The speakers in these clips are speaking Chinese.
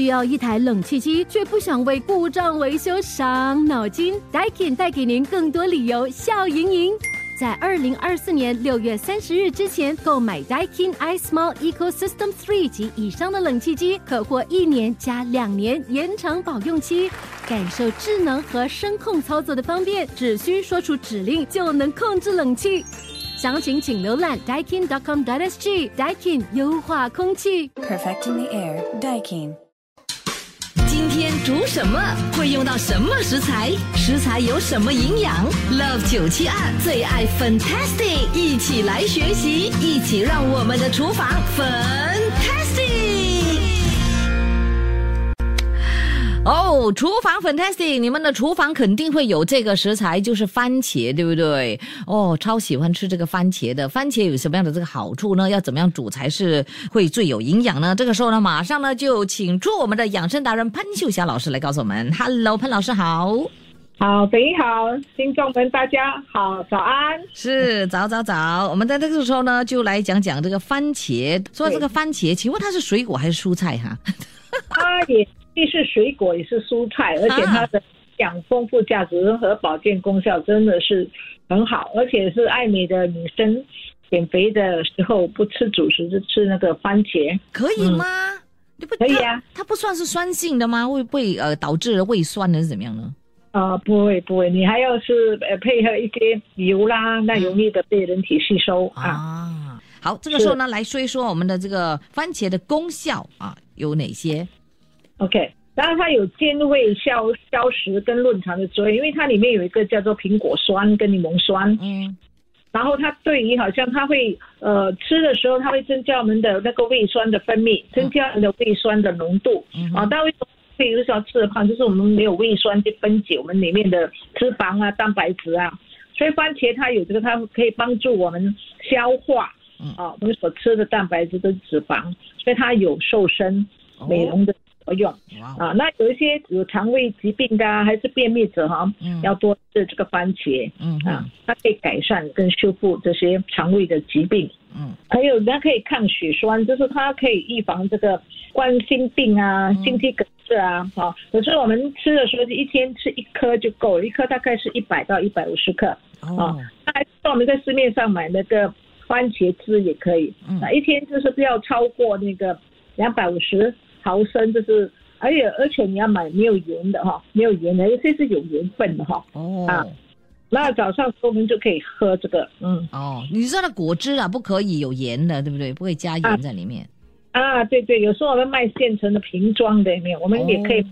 需要一台冷气机，却不想为故障维修伤脑筋，Daikin 带给您更多理由笑盈盈。在二零二四年六月三十日之前购买 Daikin iSmall Ecosystem Three 及以上的冷气机，可获一年加两年延长保用期，感受智能和声控操作的方便，只需说出指令就能控制冷气。详情请浏览 daikin.com.sg。Daikin 优化空气。Perfecting the air, Daikin. 今天煮什么？会用到什么食材？食材有什么营养？Love 九七二最爱 Fantastic，一起来学习，一起让我们的厨房粉。哦，厨房 Fantastic，你们的厨房肯定会有这个食材，就是番茄，对不对？哦，超喜欢吃这个番茄的。番茄有什么样的这个好处呢？要怎么样煮才是会最有营养呢？这个时候呢，马上呢就请出我们的养生达人潘秀霞老师来告诉我们。Hello，潘老师好。好，等你好，听众们大家好，早安。是早早早，我们在这个时候呢，就来讲讲这个番茄。说这个番茄，请问它是水果还是蔬菜哈？它也既是水果，也是蔬菜，而且它的养丰富价值和保健功效真的是很好，而且是爱美的女生减肥的时候不吃主食就吃那个番茄，可以吗？你不可以啊它，它不算是酸性的吗？会不会呃导致胃酸呢？是怎么样呢？啊、不会不会，你还要是呃配合一些油啦，那容易的被人体吸收啊。啊，好，这个时候呢，来说一说我们的这个番茄的功效啊有哪些？OK，然后它有健胃消消食跟润肠的作用，因为它里面有一个叫做苹果酸跟柠檬酸，嗯。然后它对于好像它会呃吃的时候，它会增加我们的那个胃酸的分泌，增加我们的胃酸的浓度。嗯啊。但为什么会有时候吃的胖，就是我们没有胃酸去分解我们里面的脂肪啊、蛋白质啊。所以番茄它有这个，它可以帮助我们消化嗯。啊我们所吃的蛋白质跟脂肪，所以它有瘦身、美容的作用。啊，那有一些有肠胃疾病的啊，还是便秘者哈、嗯要多吃这个番茄。嗯啊，它可以改善跟修复这些肠胃的疾病，嗯还有它可以抗血栓，就是它可以预防这个冠心病啊、嗯心肌梗塞啊。啊，有时候我们吃的时候，一天吃一颗就够了，一颗大概是一百到一百五十克。哦那还是我们在市面上买那个番茄汁也可以，嗯啊，一天就是不要超过那个两百五十毫升，就是而且而且你要买没有盐的哈，没有盐的，有些是有盐分的哈。哦啊那早上我们就可以喝这个，嗯哦，你知道的果汁啊不可以有盐的，对不对？不可以加啊盐在里面。啊，对对，有时候我们卖现成的瓶装的有没有？我们也可以，哦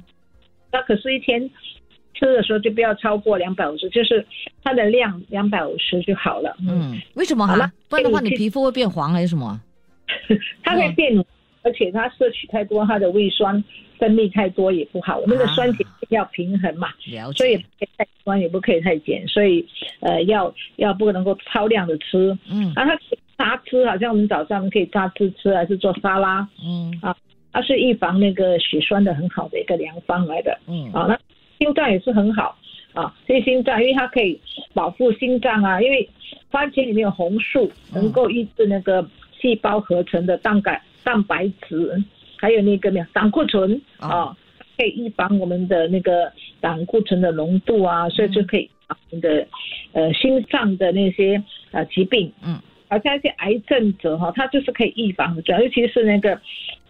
那可是一天吃的时候就不要超过两百五十，就是它的量两百五十就好了。嗯，嗯，为什么哈好了？不然的话，你皮肤会变黄还是什么？它会变浓，而且它摄取太多，它的胃酸分泌太多也不好。我们的酸碱要平衡嘛，所以不。可以太酸，也不可以太碱，所以呃要要不能够超量的吃。嗯然后它榨汁，好像我们早上可以榨汁吃，还是做沙拉，嗯啊它是预防那个血栓的很好的一个良方来的。嗯啊，那心脏也是很好啊，对心脏，因为它可以保护心脏啊，因为番茄里面有红素，能够抑制那个细胞合成的蛋白蛋白质，还有那个没有胆固醇啊，可以预防我们的那个胆固醇的浓度啊，所以就可以预防我们的呃心脏的那些呃疾病。嗯。好像一些癌症者哈，他就是可以预防的，主要尤其是那个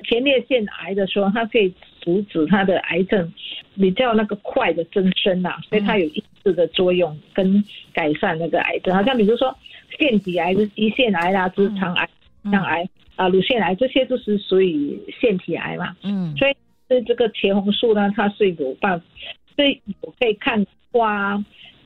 前列腺癌的时候，它可以阻止它的癌症比较那个快的增生呐、所以它有抑制的作用跟改善那个癌症。好像比如说腺体癌、胰腺癌啦、直肠癌、肠癌啊、乳腺癌，这些都是属于腺体癌嘛。嗯所以是这个茄红素呢，它是有办，所以我可以看花，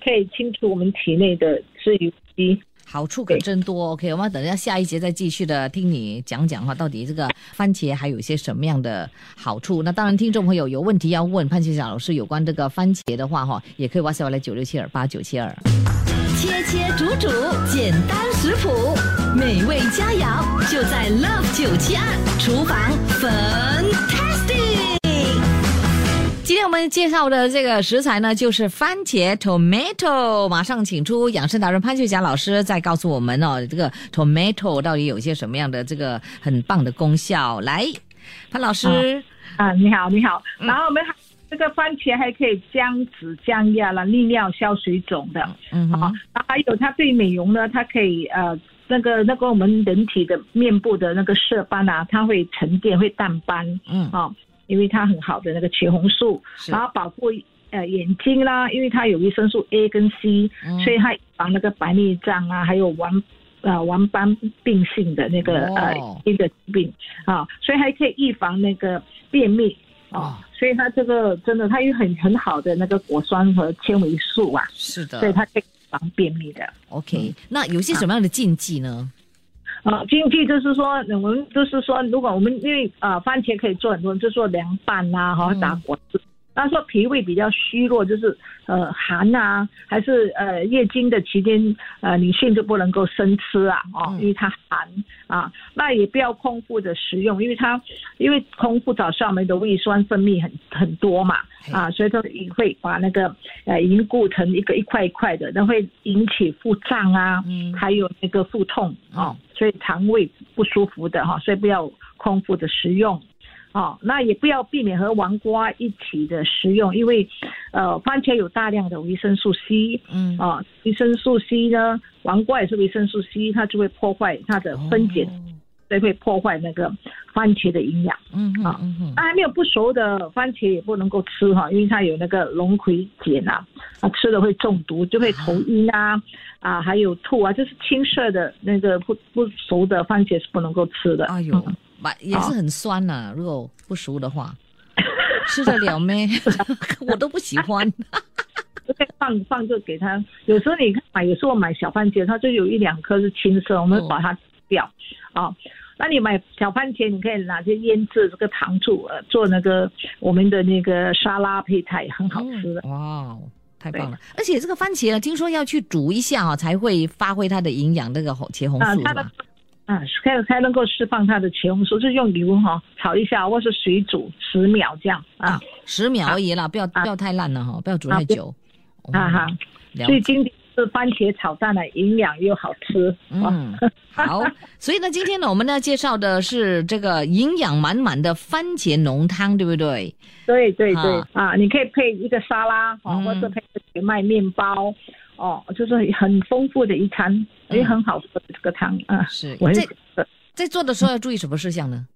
可以清除我们体内的自由基。好处可真多。OK，我们等一下下一节再继续的听你讲讲哈，到底这个番茄还有一些什么样的好处？那当然，听众朋友有问题要问潘学霞老师有关这个番茄的话哈，也可以 WhatsApp 来九六七二八九七二。切切煮煮，简单食谱，美味佳肴就在 Love 九七二厨房，Fantastic。今天我们介绍的这个食材呢，就是番茄 （tomato）。马上请出养生达人潘秀霞老师，再告诉我们哦，这个 tomato 到底有一些什么样的这个很棒的功效。来，潘老师，啊，你好，你好。嗯然后我们还这个番茄还可以降脂、降压了，利尿、消水肿的。啊嗯还有它对美容呢，它可以呃那个那个我们人体的面部的那个色斑啊，它会沉淀，会淡斑。嗯，啊，因为它很好的那个茄红素，然后保护呃眼睛啦，因为它有维生素 A 跟 C，、嗯。所以它防那个白内障啊，还有黄。呃，黄斑病性的那个、哦。呃一个疾病。啊，所以还可以预防那个便秘哦啊，所以它这个真的它有很很好的那个果酸和纤维素啊，是的所以它可以防便秘的。OK，那有些什么样的禁忌呢？啊，禁忌就是说，我们就是说，如果我们因为呃番茄可以做很多，就做凉拌呐、哈、嗯打果汁。那说脾胃比较虚弱，就是呃寒啊，还是呃月经的期间，呃女性就不能够生吃啊，哦，嗯因为它寒啊。那也不要空腹的食用，因为它因为空腹早上我们的胃酸分泌很很多嘛，啊，所以它也会把那个呃凝固成一个一块一块的，那会引起腹胀啊，嗯还有那个腹痛哦，所以肠胃不舒服的哈、所以不要空腹的食用。哦，那也不要避免和黄瓜一起的食用，因为，呃，番茄有大量的维生素 C，嗯，啊、维生素 C 呢，黄瓜也是维生素 C，它就会破坏它的分解，哦。所以会破坏那个番茄的营养。嗯哼啊那还没有不熟的番茄也不能够吃哈，因为它有那个龙葵碱啊，啊吃了会中毒，就会头晕啊，啊还有吐啊，就是青色的那个不不熟的番茄是不能够吃的。哎呦，把也是很酸呐、如果不熟的话，吃得了咩？我都不喜欢。放放就给它。有时候你看买，有时候买小番茄，它就有一两颗是青色，我们哦把它掉啊。那你买小番茄，你可以拿去腌制这个糖醋，呃，做那个我们的那个沙拉配菜，很好吃的。哇哦，太棒了！而且这个番茄啊，听说要去煮一下啊，才会发挥它的营养，那个红茄红素是吧？啊，才才能够释放它的茄红素，就是用油哈、炒一下，或是水煮十秒这样啊十秒而已啦，不要不要太烂了哈，不要煮太久。啊哈。所以今天是番茄炒蛋呢，营养又好吃。啊嗯，好，所以呢，今天呢，我们呢介绍的是这个营养满满的番茄浓汤，对不对？对对对啊啊，你可以配一个沙拉或者配个全麦面包哦，就是很丰富的一餐，也很好喝的这个汤啊。是我很在在做的时候要注意什么事项呢？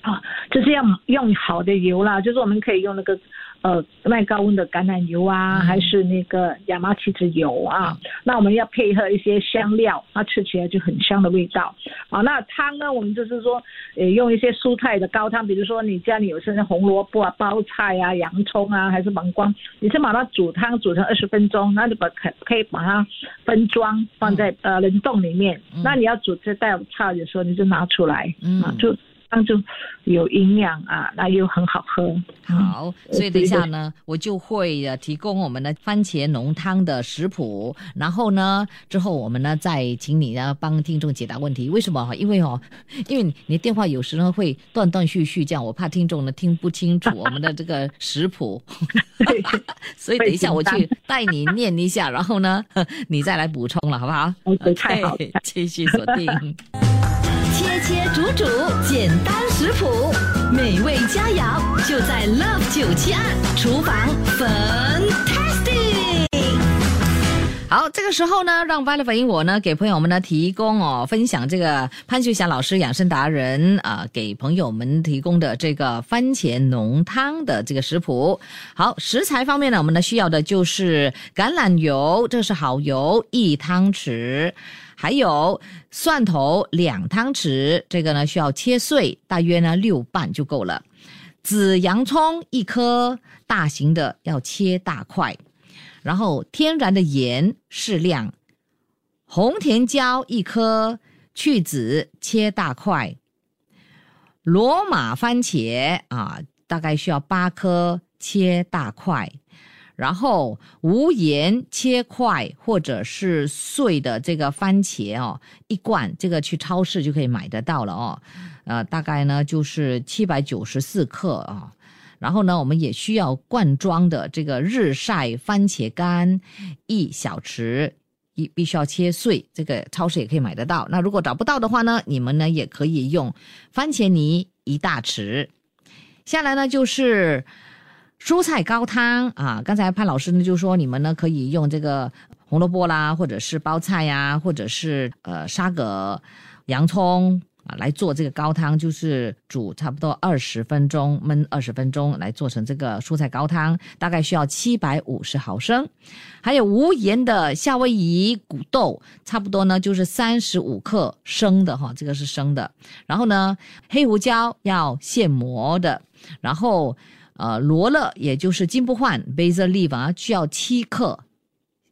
啊，就是要用好的油啦，就是我们可以用那个呃耐高温的橄榄油啊，嗯还是那个亚麻籽籽油啊。那我们要配合一些香料，它吃起来就很香的味道。啊，那汤呢，我们就是说，呃，用一些蔬菜的高汤，比如说你家里有生的红萝卜啊、包菜啊、洋葱啊，还是芒光，你先把它煮汤煮成二十分钟，那就把可可以把它分装放在、呃冷冻里面。嗯那你要煮这道菜的时候，你就拿出来，嗯啊，就汤就有营养啊，那又很好喝。好，所以等一下呢，我就会呃提供我们的番茄浓汤的食谱，然后呢，之后我们呢再请你呢帮听众解答问题。为什么哈？因为哦，因为你的电话有时呢会断断续续这样，我怕听众呢听不清楚我们的这个食谱，所以等一下我去带你念一下，然后呢你再来补充了，好不好 OK，太好了继续锁定。切切煮煮，简单食谱，美味佳肴就在 Love 九七二厨房粉。好，这个时候呢，让 Violet 反映我呢给朋友们呢提供哦，分享这个潘秀霞老师养生达人啊、给朋友们提供的这个番茄浓汤的这个食谱。好，食材方面呢，我们呢需要的就是橄榄油，这是好油一汤匙。还有蒜头两汤匙，这个呢需要切碎，大约呢六瓣就够了。紫洋葱一颗，大型的要切大块。然后天然的盐适量，红甜椒一颗，去籽切大块，罗马番茄啊，大概需要八颗，切大块。然后无盐切块或者是碎的这个番茄哦，一罐，这个去超市就可以买得到了哦。呃，大概呢就是七百九十四克啊、然后呢，我们也需要罐装的这个日晒番茄干一小匙，一必须要切碎，这个超市也可以买得到。那如果找不到的话呢，你们呢也可以用番茄泥一大匙。下来呢就是蔬菜高汤啊。刚才潘老师呢就说你们呢可以用这个红萝卜啦，或者是包菜呀、或者是呃沙葛、洋葱。啊，来做这个高汤，就是煮差不多二十分钟，焖二十分钟，来做成这个蔬菜高汤，大概需要七百五十毫升。还有无盐的夏威夷谷豆，差不多呢就是三十五克生的哈，这个是生的。然后呢，黑胡椒要现磨的，然后呃罗勒也就是金不换 basil leaf 啊，需要七克，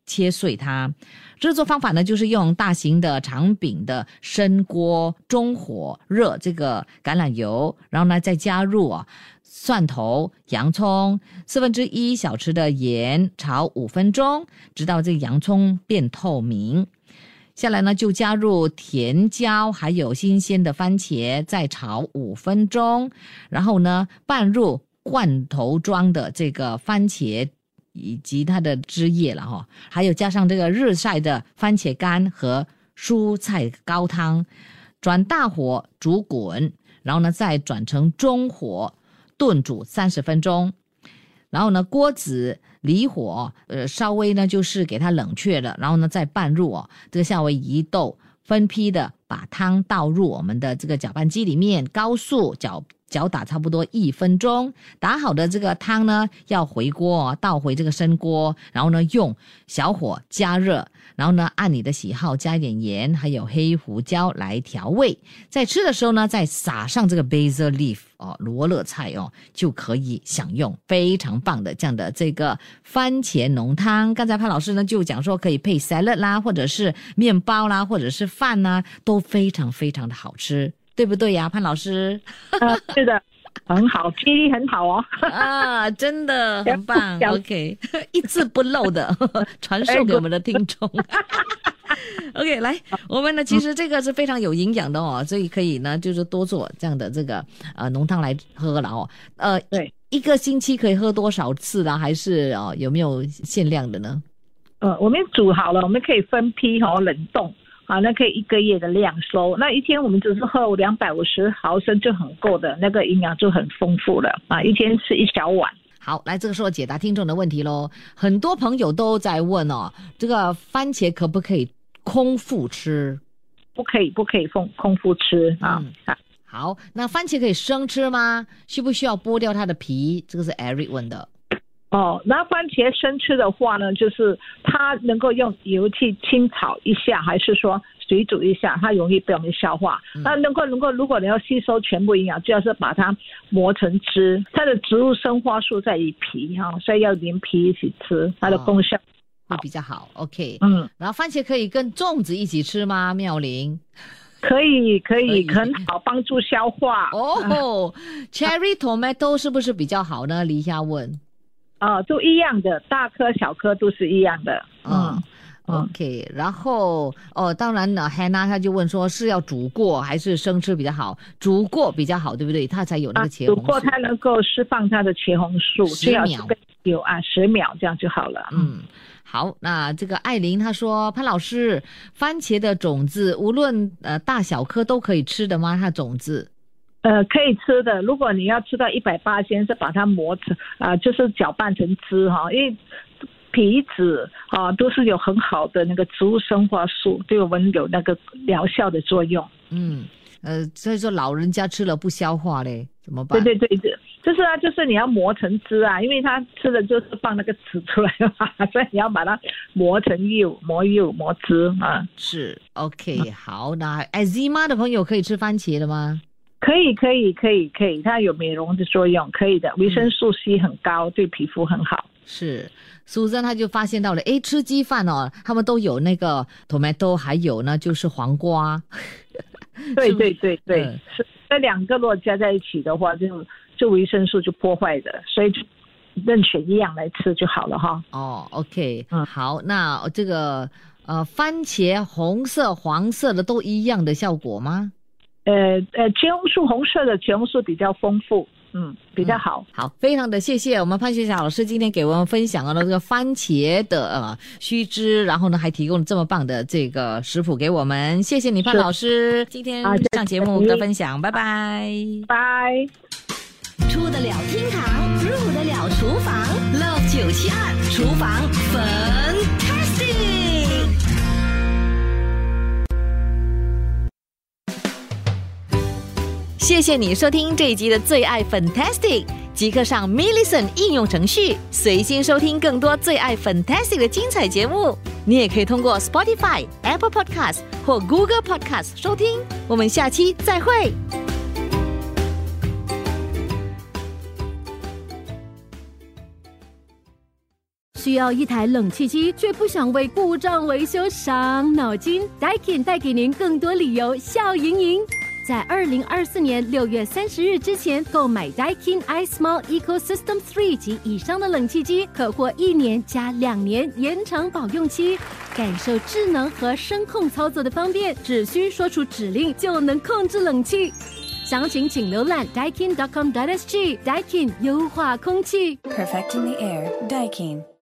切碎它。制作方法呢，就是用大型的长柄的深锅，中火热这个橄榄油，然后呢再加入啊蒜头、洋葱，四分之一小匙的盐，炒五分钟，直到这个洋葱变透明。下来呢，就加入甜椒，还有新鲜的番茄，再炒五分钟，然后呢拌入罐头装的这个番茄。以及它的汁液了哈，还有加上这个日晒的番茄干和蔬菜高汤，转大火煮滚，然后呢再转成中火炖煮三十分钟，然后呢锅子离火，呃稍微呢就是给它冷却了，然后呢再拌入哦这个夏威夷豆，分批的把汤倒入我们的这个搅拌机里面，高速搅。搅打差不多一分钟，打好的这个汤呢，要回锅倒回这个深锅，然后呢用小火加热，然后呢按你的喜好加一点盐，还有黑胡椒来调味。在吃的时候呢，再撒上这个 basil leaf 哦，罗勒菜哦，就可以享用非常棒的这样的这个番茄浓汤。刚才潘老师呢就讲说可以配 salad 啦，或者是面包啦，或者是饭呐，都非常非常的好吃。对不对呀，潘老师？呃，是的，很好，记忆力很好哦。啊，真的很棒。OK，一字不漏的传授给我们的听众。OK，来，我们呢其实这个是非常有营养的哦，所以可以呢就是多做这样的这个呃浓汤来喝了哦。呃，对，一个星期可以喝多少次呢？还是哦有没有限量的呢？呃，我们煮好了，我们可以分批哦冷冻。啊，那可以一个月的量收，那一天我们只是喝两百五十毫升就很够的，那个营养就很丰富了啊！一天吃一小碗。好，来这个时候解答听众的问题喽。很多朋友都在问哦，这个番茄可不可以空腹吃？不可以，不可以空空腹吃啊！好，那番茄可以生吃吗？需不需要剥掉它的皮？这个是 Eric 问的。哦，那番茄生吃的话呢，就是它能够用油去清炒一下，还是说水煮一下，它容易被我们消化。那能够能够，如果你要吸收全部营养，就要是把它磨成汁。它的植物生花素在于皮哈，所以要连皮一起吃，它的功效会比较好。OK，嗯，然后番茄可以跟粽子一起吃吗？妙玲，可以可以，很好帮助消化。哦，Cherry tomato 是不是比较好呢？李夏问。啊，都一样的，大颗小颗都是一样的。嗯，OK。然后哦，当然呢，Hannah 他就问说，是要煮过还是生吃比较好？煮过比较好，对不对？它才有那个茄红素。煮过它能够释放它的茄红素，十秒有啊，十秒这样就好了。嗯，好。那这个艾琳她说，潘老师，番茄的种子无论呃大小颗都可以吃的吗？它种子？呃，可以吃的。如果你要吃到一百八，先是把它磨成啊，就是搅拌成汁哈。因为皮子啊，都是有很好的那个植物生化素，对我们有那个疗效的作用。嗯，呃，所以说老人家吃了不消化嘞，怎么办？对对对对，就是啊，就是你要磨成汁啊，因为他吃的就是放那个籽出来嘛，所以你要把它磨成釉，磨釉磨汁啊。是，OK，好，那 Z 妈的朋友可以吃番茄的吗？可以可以可以可以，它有美容的作用，可以的。维生素 C 很高，对皮肤很好。是，苏珊她就发现到了，哎，吃鸡饭哦，他们都有那个 tomato，还有呢就是黄瓜。对对对 对，是那两个如果加在一起的话，就就维生素就破坏的，所以就任选一样来吃就好了哈。哦，OK，嗯，好，那这个呃番茄红色、黄色的都一样的效果吗？呃呃，茄红素红色的茄红素比较丰富，嗯，比较好。好，非常的谢谢我们潘学霞老师今天给我们分享了这个番茄的呃须知，然后呢还提供了这么棒的这个食谱给我们，谢谢你潘老师今天上节目的分享，拜拜，拜。出得了厅堂，入得了厨房，Love 九七二厨房 Fantastic。谢谢你收听这一集的最爱 Fantastic，即刻上 m i l l i c e n t 应用程序，随心收听更多最爱 Fantastic 的精彩节目。你也可以通过 Spotify、Apple Podcast 或 Google Podcast 收听。我们下期再会。需要一台冷气机，却不想为故障维修伤脑筋？Daikin 带给您更多理由笑盈盈。在二零二四年六月三十日之前购买 Daikin iSmall Ecosystem Three 及以上的冷气机，可获一年加两年延长保用期，感受智能和声控操作的方便，只需说出指令就能控制冷气。详情请浏览 daikin.com.sg。Daikin 优化空气。Perfecting the air. Daikin.